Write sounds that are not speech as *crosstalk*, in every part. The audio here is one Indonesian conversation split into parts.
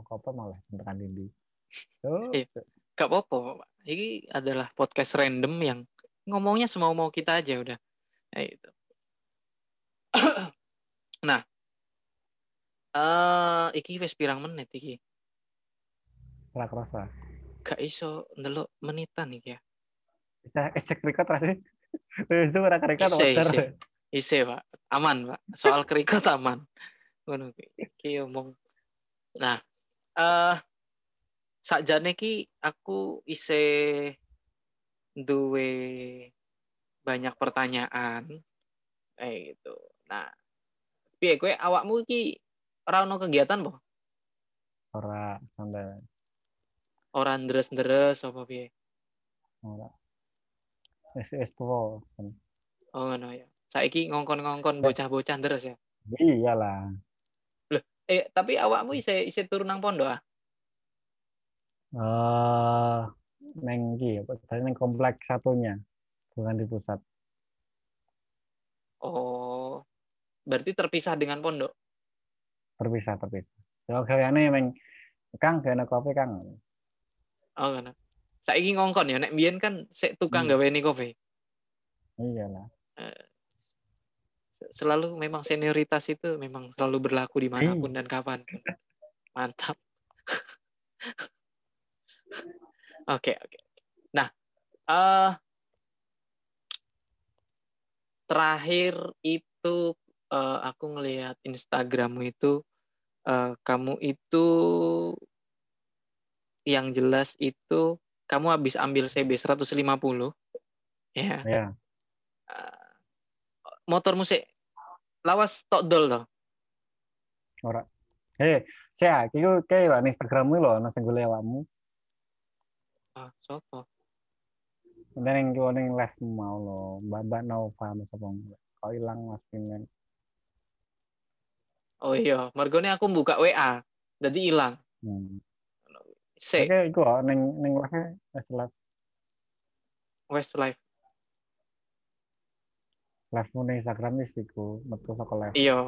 Ngomong apa malah tekan Dindi. Oh, Iya. Gak apa-apa. Ini adalah podcast random yang ngomongnya semau mau kita aja udah. Kayak gitu. *coughs* nah, eh iki wis pirang menit iki? ora kerasa. Gak iso ndelok menitan iki ya. Bisa esek record ra sih? Wis ora record Ise, ise. Pak. Aman, Pak. Soal kerikot aman. Ngono ki. Iki omong. Nah, eh sakjane ki aku ise duwe banyak pertanyaan kayak gitu. Nah, piye kowe awakmu iki ora ono kegiatan po? Ora santai. Ora ndres-ndres apa piye? Ora. Wis wis tuwa. Oh ngono ya. Saiki ngongkon-ngongkon bocah-bocah ndres ya. Iyalah. Eh, tapi awakmu ise ise turun nang pondok ah? Eh, neng iki tadi neng komplek satunya, bukan di pusat. Oh. Berarti terpisah dengan pondok. Terpisah, terpisah. Kalau gaweane neng Kang gawe kopi Kang. Oh ngono. Saiki ngongkon ya nek mbiyen kan sik tukang Hmm. gaweni kopi. Iyalah. Selalu memang senioritas itu memang selalu berlaku di mana pun dan kapan. Mantap. *laughs* Oke, oke. Nah, eh terakhir itu eh, aku ngelihat Instagrammu itu eh, kamu itu yang jelas itu kamu habis ambil CB 150 ya. Ya. Eh, motormu sih lawas tok dol toh. Ora. Eh, sia, iku kayak lah Instagrammu lho, ana sing golek awakmu. Ah, sopo? Dan yang gue neng live mau lo, mbak Nova mas apa Kau hilang mas Pinen. Oh iya, mergone aku buka WA, jadi hilang. Hmm. Sik, Oke, iku kok neng neng live wes live Westlife. Live mu Instagram wis iku metu saka live. Iya,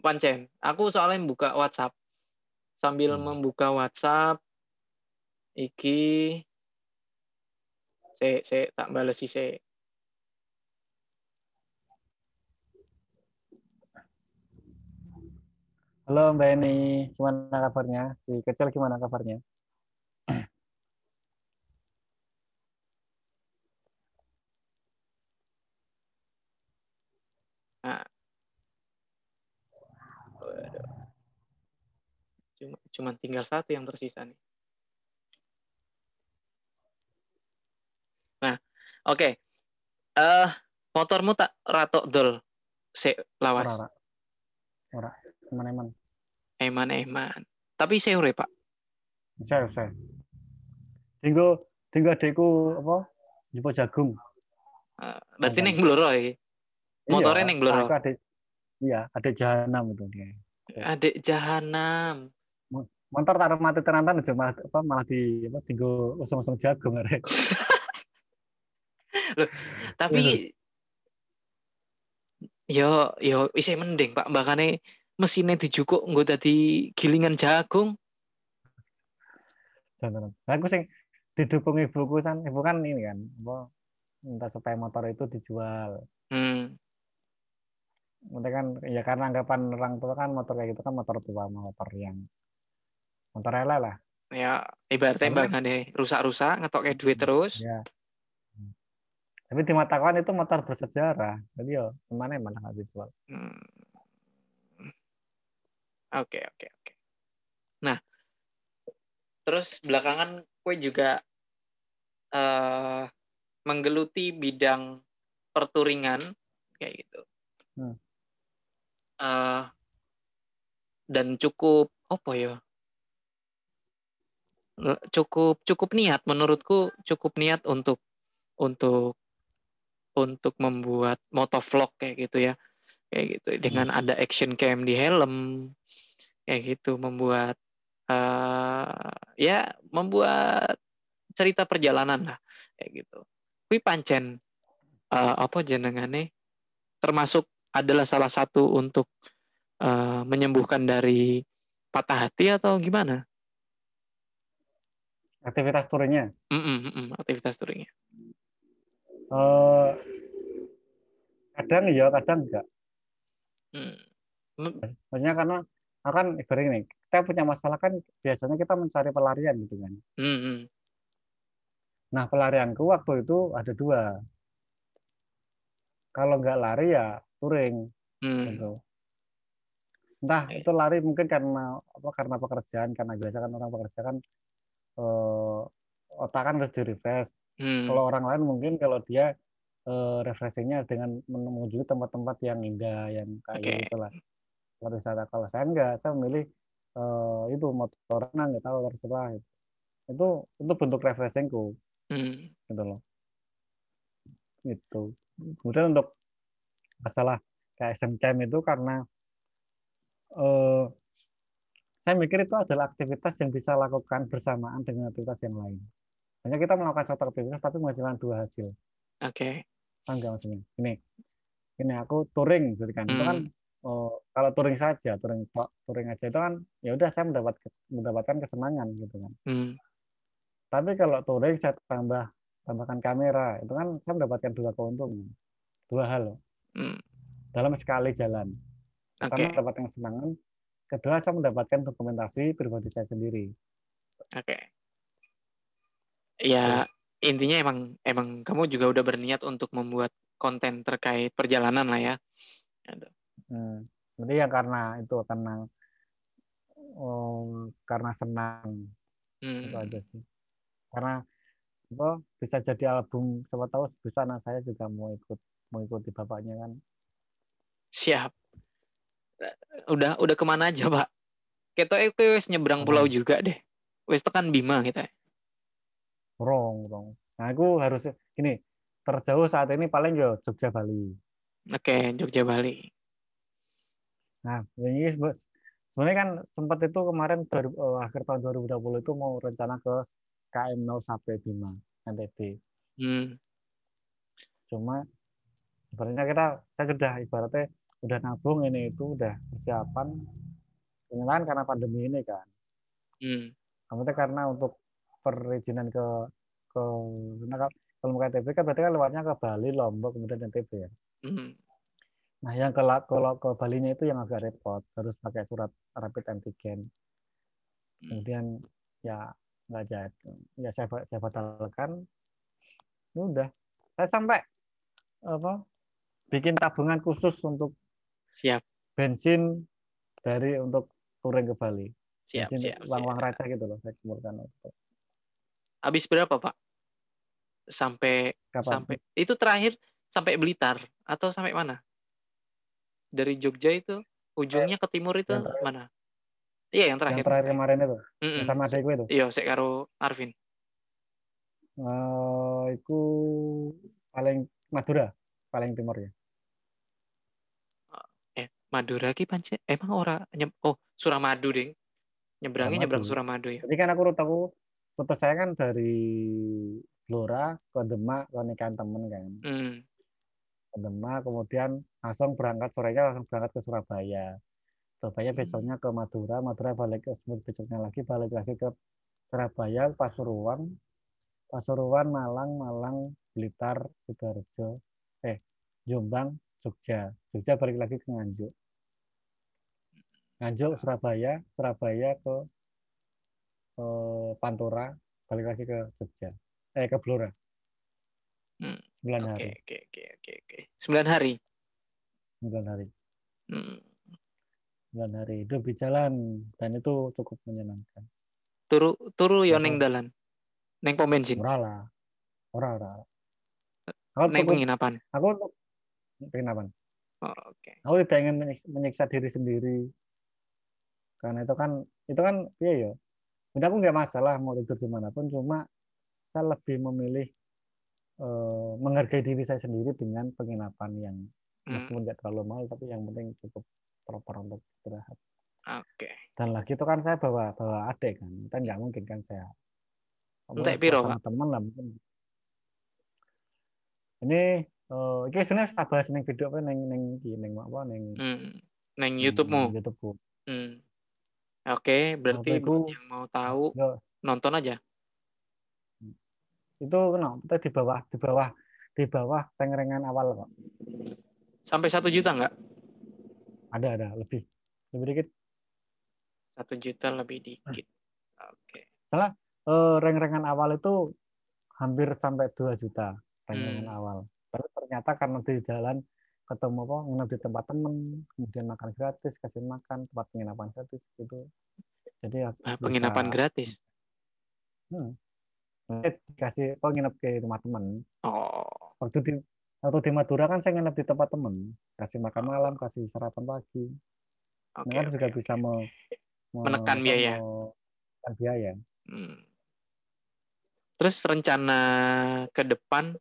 pancen. Aku soalnya buka WhatsApp. Sambil Hmm. membuka WhatsApp, iki se se tak bales sih se. Halo Mbak Eni, gimana kabarnya? Si kecil gimana kabarnya? Waduh. Cuma, cuman tinggal satu yang tersisa nih. Nah, oke. Eh, motormu tak ratok dol. Se lawas. Ora ora. Eman-eman. Eman-eman. Tapi seure, Pak. Bisa, bisa. Tinggal tinggal adekku apa? Jupo jagung. Eh, berarti Eman. neng Bloro iki. Motornya Iya, neng Bloro. Iya, adek jahanam itu dia. Adik jahanam. Motor taruh mati terantan aja malah apa malah di apa tinggal usung-usung jagung arek. *laughs* Tapi yo yo isih mending, Pak. Bahkane mesinnya dijukuk nggo dadi gilingan jagung. Jangan. Aku sing didukung ibuku kan, ibu kan ini kan, apa minta supaya motor itu dijual. Hmm. Nanti kan ya karena anggapan orang tua kan motor kayak gitu kan motor tua, motor yang motor rela lah. Ya ibaratnya Karena- bahkane rusak-rusak ngetok kayak duit terus. Ya. Tapi di mata kawan itu motor bersejarah. Jadi yo ke mana malah nggak dijual. Hmm. Oke, oke, oke. Nah, terus belakangan kue juga eh menggeluti bidang perturingan kayak gitu. Hmm. Eh, dan cukup apa ya? L- Cukup cukup niat menurutku cukup niat untuk untuk untuk membuat motovlog kayak gitu ya. Kayak gitu dengan ada action cam di helm kayak gitu membuat eh ya membuat cerita perjalanan lah kayak gitu. Kui pancen eh, apa jenengane termasuk adalah salah satu untuk eh, menyembuhkan dari patah hati atau gimana? Aktivitas touringnya? Mm -mm, mm -mm, aktivitas touringnya. Uh, kadang iya, kadang enggak. Hmm. Maksudnya karena akan ibarat ini, kita punya masalah kan biasanya kita mencari pelarian gitu kan. Mm -hmm. Nah pelarianku waktu itu ada dua. Kalau nggak lari ya touring mm. gitu. Entah okay. itu lari mungkin karena apa karena pekerjaan karena biasa kan orang pekerja kan uh, otak kan harus di refresh. Hmm. Kalau orang lain mungkin kalau dia uh, refreshingnya dengan mengunjungi tempat-tempat yang indah, yang kayak okay. gitu lah. Wisata. Kalau saya enggak, saya memilih uh, itu motor renang nggak tahu terserah. Itu itu bentuk refreshingku. Hmm. Gitu loh. Itu. Kemudian untuk masalah kayak Camp itu karena uh, saya mikir itu adalah aktivitas yang bisa lakukan bersamaan dengan aktivitas yang lain. Hanya kita melakukan satu aktivitas tapi menghasilkan dua hasil. Oke. Okay. Enggak maksudnya. Ini, ini aku touring, gitu kan. Hmm. Itu kan oh, kalau touring saja, touring touring aja itu kan ya udah saya mendapat mendapatkan kesenangan gitu kan. Hmm. Tapi kalau touring saya tambah tambahkan kamera, itu kan saya mendapatkan dua keuntungan, dua hal. Hmm. Dalam sekali jalan. Pertama okay. mendapatkan kesenangan, Kedua, saya mendapatkan dokumentasi pribadi saya sendiri. Oke. Okay. Ya, intinya emang emang kamu juga udah berniat untuk membuat konten terkait perjalanan lah ya. Gitu. Hmm. Jadi ya karena itu karena um, karena senang hmm. itu aja sih. Karena apa bisa jadi album siapa tahu bisa anak saya juga mau ikut mau ikuti bapaknya kan. Siap udah udah ke mana aja pak? Kita itu wes nyebrang pulau juga deh. Wes tekan Bima kita. Rong rong. Nah aku harus ini terjauh saat ini paling yo Jogja Bali. Oke Jogja Bali. Nah ini sebenarnya kan sempat itu kemarin uh, akhir tahun 2020 itu mau rencana ke KM 0 sampai Bima NTB hmm. cuma sebenarnya kita saya sudah ibaratnya udah nabung ini itu udah persiapan pengenalan karena pandemi ini kan hmm. Maksudnya karena untuk perizinan ke ke nah, kalau mau KTP kan berarti kan lewatnya ke Bali Lombok kemudian NTB ya hmm. nah yang ke kalau ke Balinya itu yang agak repot harus pakai surat rapid antigen hmm. kemudian ya nggak jadi ya saya saya batalkan ya udah saya sampai apa bikin tabungan khusus untuk Siap. Bensin dari untuk touring ke Bali. Siap, Bensin siap. Uang-uang raja gitu loh saya kumpulkan. Habis berapa, Pak? Sampai Kapan? sampai itu terakhir sampai Blitar atau sampai mana? Dari Jogja itu ujungnya ke timur itu mana? Iya, yang terakhir. Yang terakhir kemarin itu. Mm -mm. Sama itu. Iya, saya karo Arvin. Uh, itu paling Madura, paling timur ya. Madura ki pancen emang ora nyem, oh Suramadu ding. Nyebrangnya nyebrang Suramadu ya. Jadi kan aku rutaku rute saya kan dari Blora ke Demak ke nikahan temen kan. Hmm. Ke Demak kemudian langsung berangkat sorenya langsung berangkat ke Surabaya. Surabaya hmm. besoknya ke Madura, Madura balik ke besoknya lagi balik lagi ke Surabaya, Pasuruan, Pasuruan, Malang, Malang, Blitar, Sidoarjo, eh Jombang, Jogja. Jogja balik lagi ke Nganjuk. Nganjuk Surabaya, Surabaya ke eh, Pantura, balik lagi ke Jogja, eh ke Blora. Hmm. Sembilan hari. Oke, oke, oke, oke. Sembilan hari. Sembilan hari. Hmm. Sembilan hari itu berjalan dan itu cukup menyenangkan. Turu turu yo neng dalan. Neng pom bensin. Ora lah. Ora ora. Aku neng penginapan. Aku penginapan. Oh, oke. Okay. Aku tidak ingin menyiksa diri sendiri karena itu kan itu kan iya ya udah aku nggak masalah mau tidur di mana pun cuma saya lebih memilih uh, menghargai diri saya sendiri dengan penginapan yang hmm. meskipun nggak terlalu mahal tapi yang penting cukup proper untuk istirahat. Oke. Okay. Dan lagi itu kan saya bawa bawa adik kan, kan nggak mungkin kan saya. Entek piro Teman lah mungkin. Ini uh, ini sebenarnya saya bahas neng video apa neng neng neng apa neng hmm. neng YouTube-mu. YouTube-ku. Hmm Oke, berarti itu, yang mau tahu nonton aja. Itu kenapa di bawah di bawah di bawah pengrengan awal kok. Sampai satu juta nggak? Ada ada lebih lebih dikit. Satu juta lebih dikit. Oke. Salah uh, reng-rengan awal itu hampir sampai dua juta reng-rengan hmm. awal. Tapi ternyata karena di jalan ketemu apa nginep di tempat temen kemudian makan gratis kasih makan tempat penginapan gratis gitu. Jadi ya ah, penginapan bisa, gratis? Hmm, dikasih oh nginep ke rumah temen. Oh. Waktu di waktu di Madura kan saya nginep di tempat temen. Kasih makan malam kasih sarapan pagi. Okay, kan okay, juga okay. bisa me, me, menekan biaya. menekan biaya. Hmm. terus rencana ke depan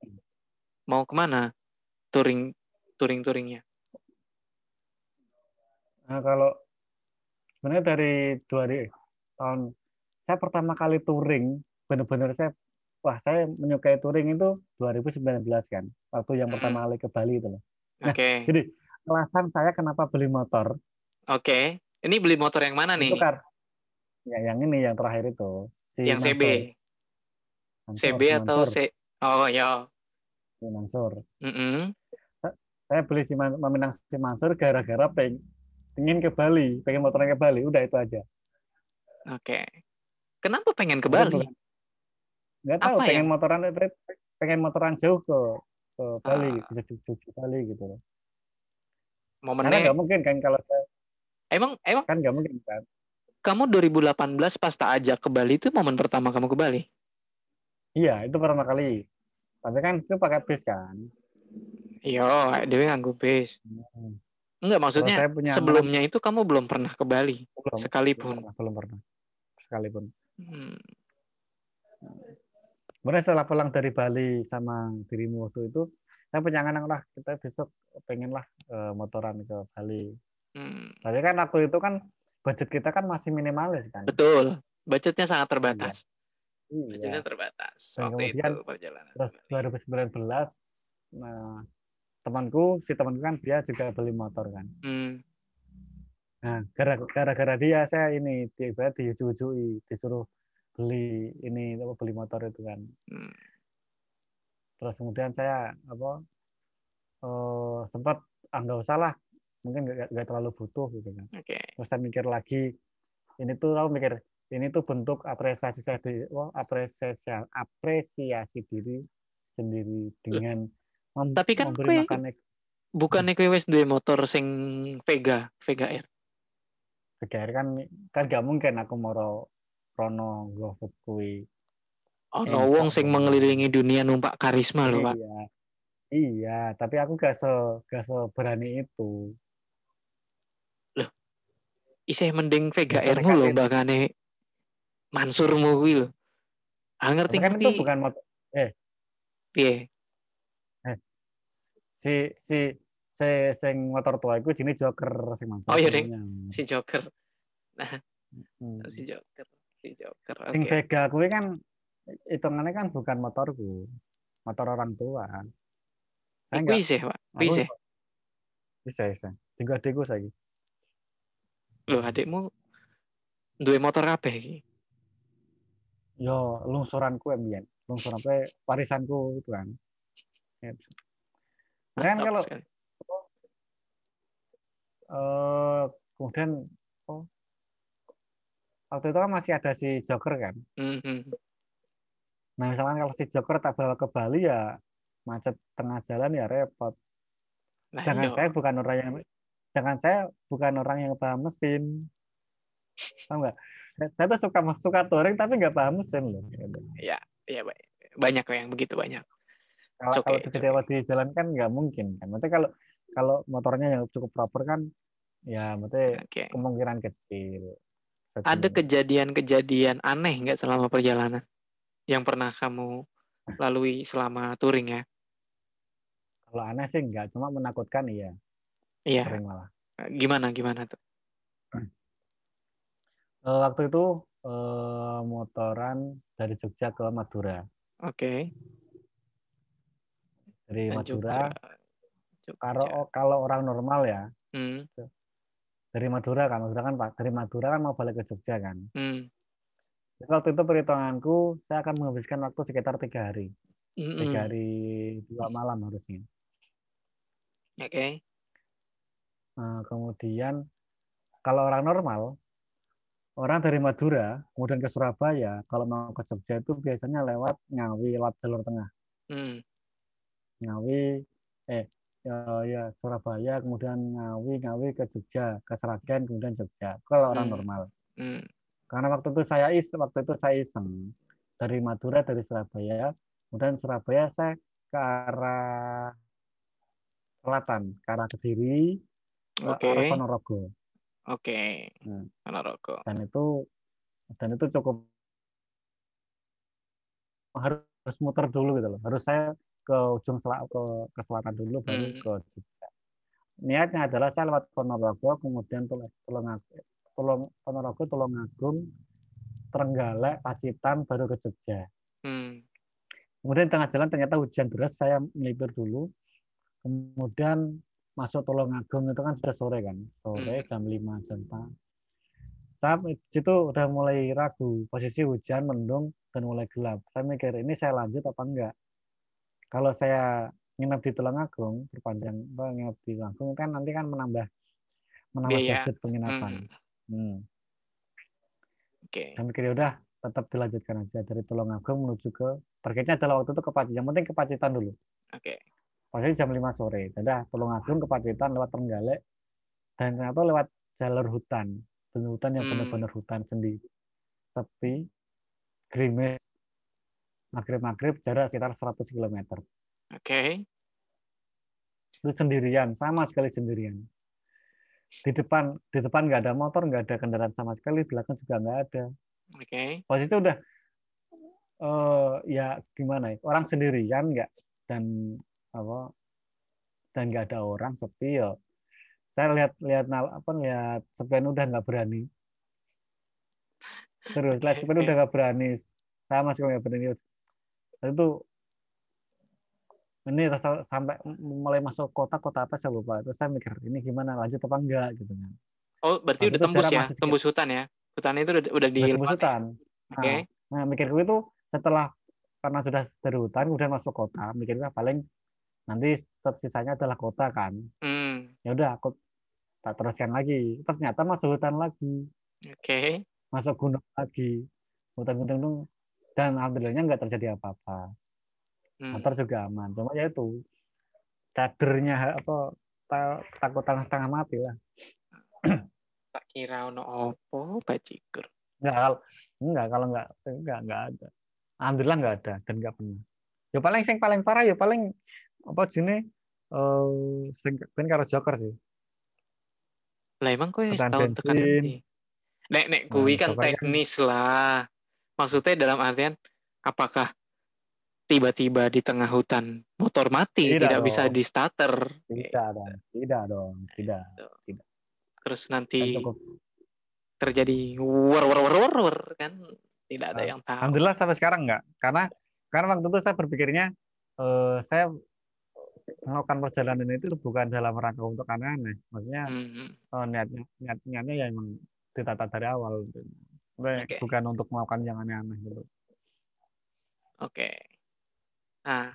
mau ke mana? Touring touring-touringnya? Nah, kalau sebenarnya dari dua tahun saya pertama kali touring benar-benar saya wah saya menyukai touring itu 2019 kan waktu yang hmm. pertama kali ke Bali itu loh. Nah, Oke. Okay. *laughs* Jadi alasan saya kenapa beli motor. Oke. Okay. Ini beli motor yang mana nih? Itu kan, ya yang ini yang terakhir itu. Si yang Mansur. CB. Mansur, CB atau C? Oh ya. Si Mansur. Mm -hmm saya beli si Maminang si Mansur gara-gara peng pengen ke Bali, pengen motornya ke Bali, udah itu aja. Oke. Kenapa pengen ke Bali? Nggak tahu, Apa pengen ya? motoran pengen motoran jauh ke ke Bali, uh, bisa cuci Bali gitu loh. Momennya... Karena nggak mungkin kan kalau saya Emang emang kan nggak mungkin kan. Kamu 2018 pas tak ajak ke Bali itu momen pertama kamu ke Bali? Iya, itu pertama kali. Tapi kan itu pakai bis kan. Iya, Dewi nganggo bis. Hmm. Enggak maksudnya punya sebelumnya anak, itu kamu belum pernah ke Bali belum, sekalipun. Belum pernah, belum pernah. Sekalipun. Hmm. Sebenarnya setelah pulang dari Bali sama dirimu waktu itu, saya punya anak lah kita besok pengen lah uh, motoran ke Bali. Hmm. Tapi kan waktu itu kan budget kita kan masih minimalis kan. Betul, budgetnya sangat terbatas. Iya. Budgetnya terbatas. Dan waktu kemudian, itu perjalanan. Terus 2019, nah temanku si temanku kan dia juga beli motor kan hmm. nah gara-gara dia saya ini tiba diuju-ujui disuruh beli ini apa beli motor itu kan hmm. terus kemudian saya apa uh, sempat ah nggak usah lah mungkin nggak terlalu butuh gitu kan okay. terus saya mikir lagi ini tuh aku mikir ini tuh bentuk apresiasi saya di wah, apresiasi apresiasi diri sendiri dengan tapi kan kue bukan kue wes dua motor sing Vega, Vega R. Vega R kan kan gak mungkin aku mau Rono gue kue. Oh, no wong sing mengelilingi dunia numpak karisma loh, Pak. Iya. Iya, tapi aku gak se gak se berani itu. Loh. Isih mending Vega R mu loh bahkane Mansurmu kuwi loh. Ah ngerti kan ngerti. itu bukan motor. Eh. Piye? Si si si sing motor tua itu jenis Joker sing mantap. Oh iya deh, si Joker. Nah, hmm. si Joker, si Joker. Okay. Sing Vega kuwi kan hitungannya kan bukan motorku, motor orang tua. Saya enggak. Bisa, Pak. Bisa. Bisa, bisa. Tinggal adikku saya. Loh, adikmu dua motor apa iki? Yo, lungsuranku ambien. Lungsuran apa warisanku itu kan. Dan kalau uh, kemudian oh, waktu itu kan masih ada si Joker kan. Mm-hmm. Nah misalkan kalau si Joker tak bawa ke Bali ya macet tengah jalan ya repot. Nah, Dengan saya bukan orang yang dengan saya bukan orang yang paham mesin. Tahu nggak? Saya tuh suka suka touring tapi nggak paham mesin loh. Iya, iya banyak yang begitu banyak. Kalau okay, kalau terjadi okay. di jalan kan nggak mungkin kan. Maksudnya kalau kalau motornya yang cukup proper kan ya maksudnya okay. kemungkinan kecil. Satu Ada kejadian-kejadian aneh nggak selama perjalanan yang pernah kamu lalui selama touring ya? Kalau aneh sih nggak, cuma menakutkan iya. Iya. Sering malah. Gimana gimana tuh? *clears throat* Eh, waktu itu eh, motoran dari Jogja ke Madura. Oke. Okay dari Madura. Kalau kalau orang normal ya, hmm. dari Madura kan Madura kan Pak dari Madura kan mau balik ke Jogja kan hmm. waktu itu perhitunganku saya akan menghabiskan waktu sekitar tiga hari mm tiga hari dua malam harusnya oke okay. nah, kemudian kalau orang normal orang dari Madura kemudian ke Surabaya kalau mau ke Jogja itu biasanya lewat Ngawi lewat jalur tengah mm. Ngawi eh ya, ya Surabaya kemudian Ngawi Ngawi ke Jogja ke Seragen kemudian Jogja kalau orang hmm. normal hmm. karena waktu itu saya is waktu itu saya iseng dari Madura dari Surabaya kemudian Surabaya saya ke arah selatan ke arah Kediri ke arah Ponorogo oke okay. hmm. Ponorogo dan itu dan itu cukup harus muter dulu gitu loh harus saya ke ujung selatan ke, ke selatan dulu baru hmm. ke Jogja. Niatnya adalah saya lewat Ponorogo, kemudian Tulungagung, Tulung Ponorogo, Tulungagung, Trenggalek, Pacitan, baru ke Jogja. Hmm. Kemudian tengah jalan ternyata hujan deras, saya melipir dulu. Kemudian masuk Tulungagung itu kan sudah sore kan, sore hmm. jam 5 jam 4. Saya situ udah mulai ragu, posisi hujan, mendung, dan mulai gelap. Saya mikir ini saya lanjut apa enggak kalau saya nginep di Tulungagung berpanjang nginep di Tulungagung kan nanti kan menambah menambah Biaya. budget penginapan. Hmm. Hmm. Oke. Okay. Dan mikir ya udah tetap dilanjutkan aja dari Tulungagung menuju ke targetnya adalah waktu itu ke Pacitan. Yang penting ke Pacitan dulu. Oke. Okay. Pacitan jam 5 sore. Udah Tulungagung ke Pacitan lewat Trenggalek dan ternyata lewat jalur hutan. Dan hutan yang hmm. benar-benar hutan sendiri. Sepi, gerimis, maghrib-maghrib jarak sekitar 100 km. Oke. Okay. Itu sendirian, sama sekali sendirian. Di depan di depan nggak ada motor, nggak ada kendaraan sama sekali, belakang juga nggak ada. Oke. Okay. Posisi udah uh, ya gimana ya? Orang sendirian nggak dan apa dan nggak ada orang sepi ya. Saya lihat lihat apa lihat sepian udah nggak berani. Terus lihat sepian udah nggak berani. Saya masih nggak berani itu ini sampai mulai masuk kota kota apa saya lupa. Itu saya mikir ini gimana? Lanjut apa enggak? Gitu kan. Oh berarti udah tembus ya? tembus hutan ya? Hutan itu udah udah di tembus hutan. Nah, okay. nah mikirku itu setelah karena sudah dari hutan udah masuk kota mikirnya paling nanti sisanya adalah kota kan. Hmm. ya udah aku tak teruskan lagi. Ternyata masuk hutan lagi. Oke. Okay. masuk gunung lagi. Hutan-gunung dan alhamdulillahnya nggak terjadi apa-apa. Hmm. motor juga aman. Cuma ya itu kadernya apa ketakutan setengah mati lah. *clears throat* Tak kira ono opo bajigur enggak kalau enggak kalau enggak enggak enggak ada. Alhamdulillah enggak ada dan enggak pernah. Ya paling sing paling parah ya paling apa sini eh uh, sing ben karo joker sih. Lah emang kok ya tahu tekan nek nek kuwi nah, kan, kan teknis kan. lah Maksudnya dalam artian apakah tiba-tiba di tengah hutan motor mati tidak, tidak bisa di starter? Tidak dong, tidak dong, tidak. Gitu. tidak. Terus nanti terjadi war war war war, war kan tidak ada nah, yang tahu. Alhamdulillah sampai sekarang enggak, karena karena waktu itu saya berpikirnya uh, saya melakukan perjalanan itu bukan dalam rangka untuk aneh-aneh. Maksudnya mm -hmm. uh, niatnya niat, niatnya ya emang ditata dari awal okay. bukan untuk melakukan yang aneh-aneh gitu. Oke. Okay. Nah,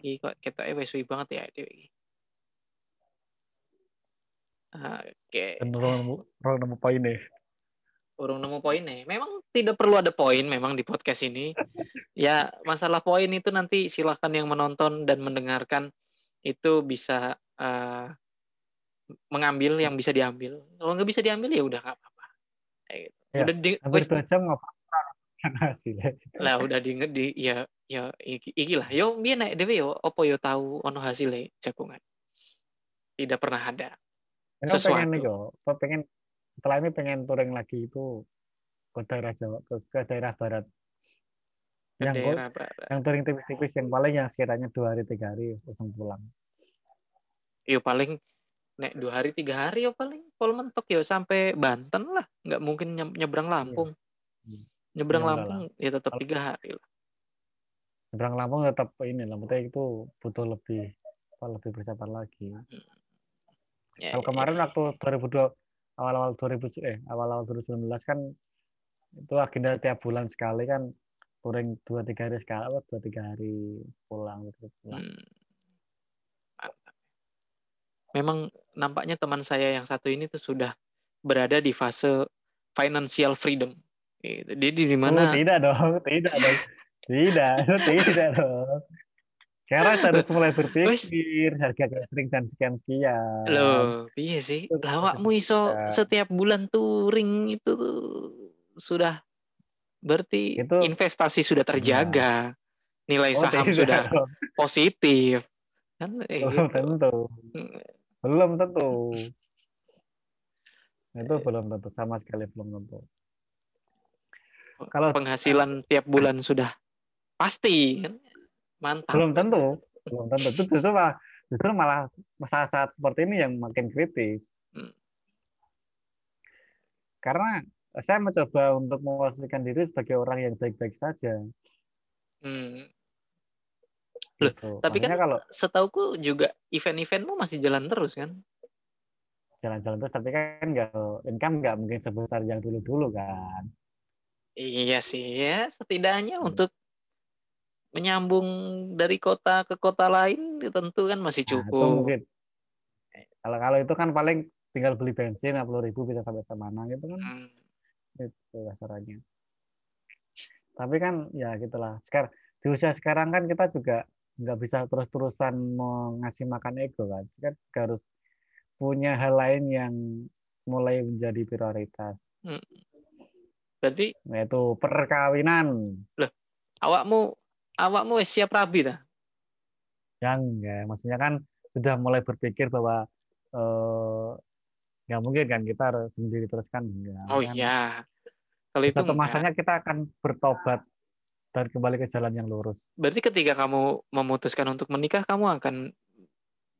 ini kok kita eh suwi banget ya Dewi. Oke. Okay. Orang nemu poin nih. Orang nemu poin nih. Memang tidak perlu ada poin memang di podcast ini. ya masalah poin itu nanti silahkan yang menonton dan mendengarkan itu bisa uh, mengambil yang bisa diambil. Kalau nggak bisa diambil ya udah nggak gitu. Ya, udah di hampir dua jam ngapain *laughs* hasilnya. Lah udah di di ya ya iki, iki lah. Yo biar naik dewe yo opo yo tahu ono hasilnya jagungan. Tidak pernah ada. Aku sesuatu. pengen kok, pengen setelah ini pengen touring lagi itu ke daerah Jawa ke, ke daerah barat. Ke yang daerah barat. yang touring tipis-tipis yang paling yang sekiranya dua hari tiga hari langsung pulang. Yo paling nek dua hari tiga hari ya paling pol mentok ya sampai Banten lah nggak mungkin nyebrang iya. Lampung hmm. nyebrang ya, Lampung lah. ya tetap tiga hari lah nyebrang Lampung tetap ini lah itu butuh lebih apa lebih persiapan lagi hmm. Ya, Kalau ya, kemarin ya. waktu 2002 awal-awal 2000 eh awal-awal 2019 kan itu agenda tiap bulan sekali kan touring dua tiga hari sekali dua tiga hari pulang gitu pulang. Hmm. Memang nampaknya teman saya yang satu ini tuh sudah berada di fase financial freedom. Gitu. Dia di mana? Oh, tidak dong, tidak dong. *laughs* Tidak, *laughs* tidak dong. Sekarang harus mulai berpikir harga catering dan sekian sekian. Loh, iya sih. Lawakmu iso setiap bulan touring itu tuh sudah berarti itu, investasi sudah terjaga. Ya. Nilai oh, saham sudah dong. positif. Kan belum gitu. tentu. Belum tentu. *laughs* Itu belum tentu sama sekali belum tentu. Kalau penghasilan tiap bulan sudah pasti kan Mantap. Belum tentu, belum tentu. Itu justru malah, justru malah saat-saat seperti ini yang makin kritis. Hmm. Karena saya mencoba untuk memposisikan diri sebagai orang yang baik-baik saja. Hmm. Loh, gitu. tapi Makanya kan kalau setauku juga event-eventmu masih jalan terus kan? Jalan-jalan terus, tapi kan nggak income nggak mungkin sebesar yang dulu-dulu kan? Iya sih ya, setidaknya hmm. untuk menyambung dari kota ke kota lain tentu kan masih cukup. Nah, itu mungkin. Kalau kalau itu kan paling tinggal beli bensin 50 ribu bisa sampai semana gitu kan. Hmm. Itu dasarnya. Tapi kan ya gitulah. Sekarang di usia sekarang kan kita juga nggak bisa terus-terusan mengasih makan ego kan. Kita harus punya hal lain yang mulai menjadi prioritas. Hmm. Berarti yaitu perkawinan. Loh, awakmu awakmu siap rabi ta? Yang ya, maksudnya kan sudah mulai berpikir bahwa eh, nggak mungkin kan kita harus sendiri terus kan enggak. Oh kan? iya. Kalau itu satu masanya kita akan bertobat dan kembali ke jalan yang lurus. Berarti ketika kamu memutuskan untuk menikah, kamu akan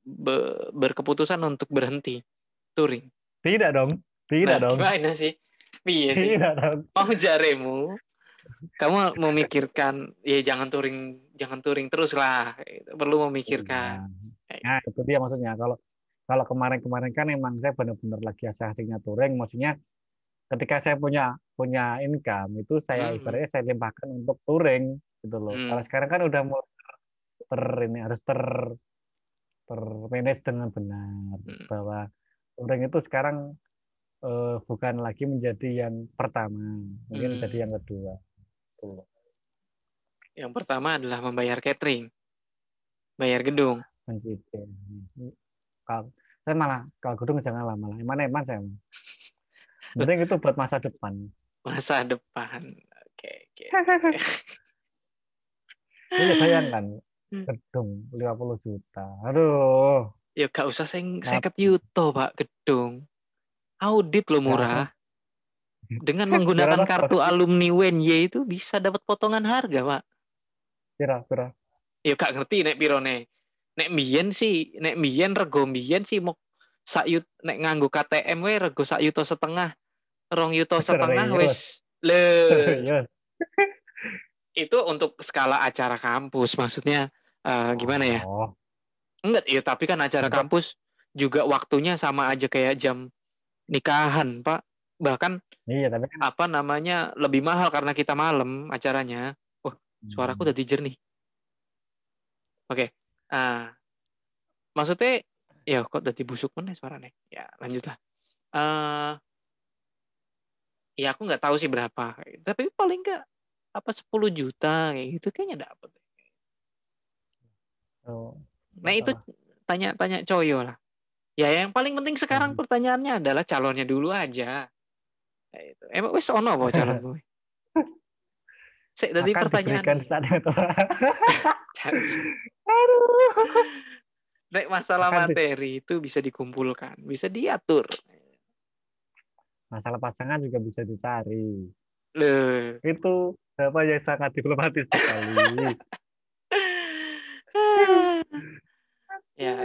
be berkeputusan untuk berhenti touring? Tidak dong, tidak nah, dong. Gimana sih? Iya sih. Tidak dong. Mau jaremu kamu memikirkan ya jangan touring jangan touring terus lah perlu memikirkan nah itu dia maksudnya kalau kalau kemarin-kemarin kan emang saya benar-benar lagi asik-asiknya touring maksudnya ketika saya punya punya income itu saya hmm. ibaratnya saya limpahkan untuk touring gitu loh hmm. kalau sekarang kan udah mau ter ini harus ter termanage dengan benar hmm. bahwa touring itu sekarang uh, bukan lagi menjadi yang pertama mungkin hmm. menjadi yang kedua Gitu. Yang pertama adalah membayar catering, bayar gedung. Kalau saya malah kalau gedung jangan lah. Mana eman saya. Penting *laughs* itu buat masa depan. Masa depan. Oke, oke. Ini bayangkan hmm. gedung 50 juta. Aduh. Ya gak usah saya seket yuto, Pak, gedung. Audit lo murah. Dengan menggunakan kartu alumni UNY itu bisa dapat potongan harga, Pak. Pira, pira. Ya gak ngerti nek piro nek. Mbiyen sih, nek mbiyen rego mbiyen sih mau sayut nek nganggo KTM we rego sak yuto setengah. Rong yuto setengah wis. Le. itu untuk skala acara kampus maksudnya uh, gimana ya? Oh. Enggak, ya tapi kan acara kampus juga waktunya sama aja kayak jam nikahan, Pak bahkan iya tapi kan... apa namanya lebih mahal karena kita malam acaranya wah suaraku udah hmm. jernih oke okay. uh, maksudnya ya kok udah busuk mana suaranya ya lanjutlah uh, ya aku nggak tahu sih berapa tapi paling nggak apa 10 juta kayak gitu kayaknya dapat oh, nah itu tanya tanya coyo lah ya yang paling penting sekarang hmm. pertanyaannya adalah calonnya dulu aja itu. Emang wis ono apa *laughs* calon gue? Sik tadi pertanyaan. *laughs* Aduh. Nek masalah materi itu bisa dikumpulkan, bisa diatur. Masalah pasangan juga bisa dicari. Loh. Itu apa yang sangat diplomatis sekali. *laughs* ya.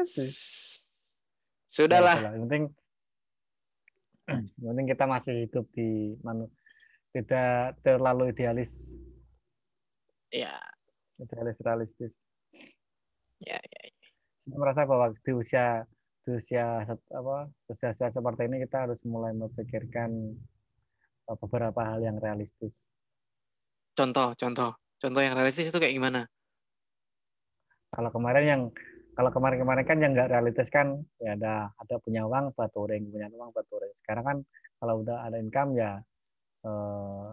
Sudahlah. Ya, yang penting *clears throat* penting kita masih hidup di manu tidak terlalu idealis ya idealis realistis ya ya, ya. saya merasa bahwa di usia usia apa seperti ini kita harus mulai memikirkan eh, beberapa hal yang realistis. Contoh, contoh, contoh yang realistis itu kayak gimana? Kalau kemarin yang kalau kemarin-kemarin kan yang nggak realistis kan ya ada ada punya uang baturing punya uang baturing sekarang kan kalau udah ada income ya eh,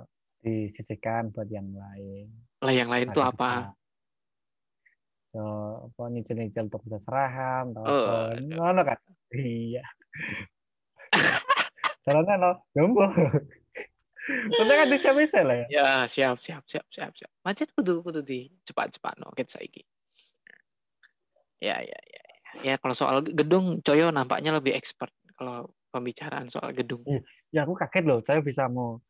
disisihkan buat yang lain. Lah yang lain itu apa so, apa nyicil-nyicil untuk bisa serahan oh, no, no, kan iya caranya no jumbo Udah kan bisa bisa lah ya. Ya siap siap siap siap siap. Macet kudu kudu di cepat cepat no kita saiki. Ya, ya, ya. Ya, kalau soal gedung, Coyo nampaknya lebih expert kalau pembicaraan soal gedung. Ya, aku kaget loh, saya bisa mau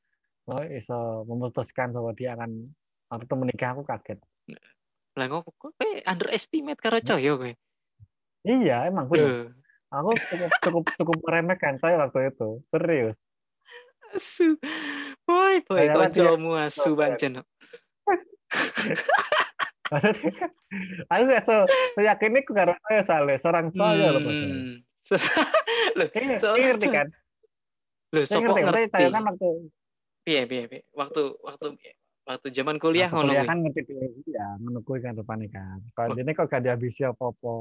oh, bisa memutuskan bahwa dia akan waktu menikah, aku kaget. Lah kok kok underestimate karo Coyo kowe. Iya, emang benar. Aku cukup cukup cukup meremehkan saya waktu itu, serius. Asu. Woi, woi, kancamu asu pancen. Maksudnya, *laughs* aku gak so, so yakin ini karena saya salah, seorang saya loh. Hmm. *laughs* Loh, ini, ngerti kan? Loh, so ngerti, ngerti. Saya kan waktu Iya, iya, iya. Waktu waktu waktu zaman kuliah ngono. Kuliah kan ngerti ya, menunggu kan depan kan. Kalau oh. ini kok gak dihabisi apa-apa.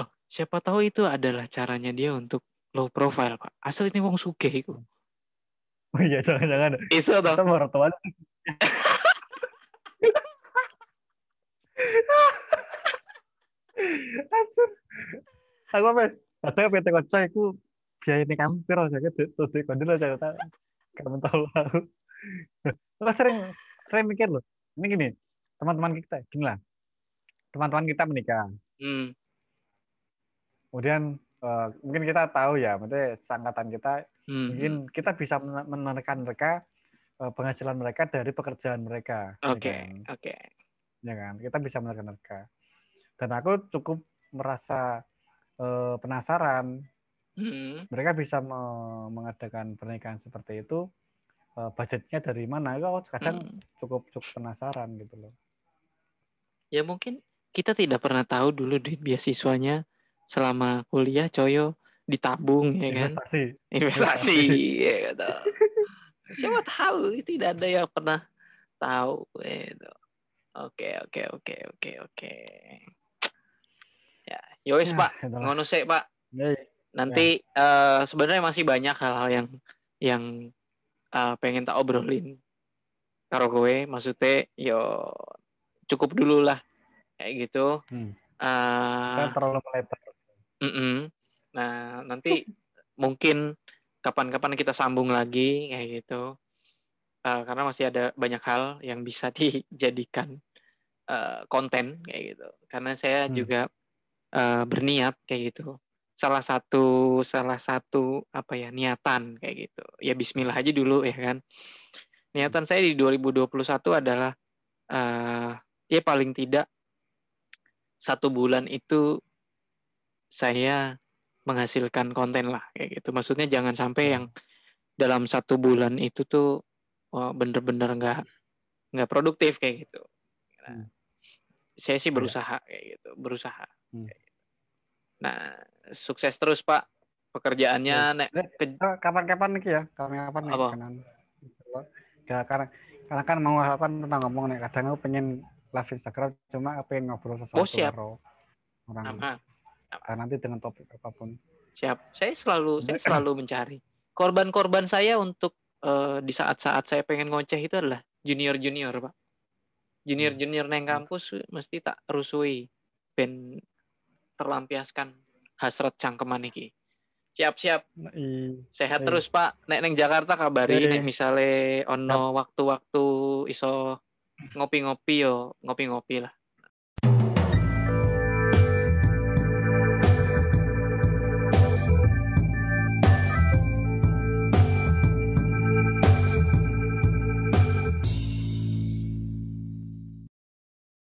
Oh, siapa tahu itu adalah caranya dia untuk low profile, Pak. Asal ini wong sugih iku. Oh iya, jangan-jangan. Iso toh. Kita mau Aku apa? Ada PT Koca aku biaya ini kamu piro aja gitu tuh di kondil aja kamu tahu aku. Sering sering mikir loh. Ini gini, teman-teman kita gini lah. Teman-teman kita menikah. Hmm. Kemudian uh, mungkin kita tahu ya, maksudnya sangkatan kita hmm. mungkin kita bisa menekan mereka uh, penghasilan mereka dari pekerjaan mereka. Ya oke, okay. ya kan? oke. Okay. Ya kan, kita bisa menekan mereka dan aku cukup merasa uh, penasaran hmm. mereka bisa me mengadakan pernikahan seperti itu uh, budgetnya dari mana aku kadang hmm. cukup cukup penasaran gitu loh ya mungkin kita tidak pernah tahu dulu duit beasiswanya selama kuliah coyo ditabung ya kan investasi investasi ya gitu. siapa tahu tidak ada yang pernah tahu gitu oke oke oke oke oke Yowis ya, Pak, ngono sih Pak. Ya, ya. Nanti ya. uh, sebenarnya masih banyak hal-hal yang yang uh, pengen tak obrolin. Karo gue maksudnya yo cukup dulu lah. Kayak gitu. Hmm. uh, terlalu melebar. Mm -mm. nah nanti *laughs* mungkin kapan-kapan kita sambung lagi kayak gitu. Uh, karena masih ada banyak hal yang bisa *laughs* dijadikan uh, konten kayak gitu. Karena saya hmm. juga uh, berniat kayak gitu salah satu salah satu apa ya niatan kayak gitu. Ya Bismillah aja dulu ya kan. Niatan saya di 2021 adalah uh, ya paling tidak satu bulan itu saya menghasilkan konten lah kayak gitu. Maksudnya jangan sampai yang dalam satu bulan itu tuh oh, bener-bener nggak nggak produktif kayak gitu. Nah, saya sih iya. berusaha kayak gitu berusaha. Hmm. Nah, sukses terus Pak. Pekerjaannya ya. nek ke... kapan-kapan nih ya? Kapan-kapan nih kanan. Ya karena karena kan mau apa pernah ngomong nih kadang aku pengen live Instagram cuma pengen ngobrol sesuatu oh, siap. orang. Nah, nanti dengan topik apa pun. Siap. Saya selalu saya *clears throat* selalu mencari. Korban-korban saya untuk uh, di saat-saat saya pengen ngoceh itu adalah junior junior pak. Junior junior neng hmm. kampus mesti tak rusui ben terlampiaskan hasrat cangkeman iki. Siap-siap. Sehat terus Pak. Nek neng Jakarta kabari nek misale ono waktu-waktu iso ngopi-ngopi yo ngopi-ngopi lah.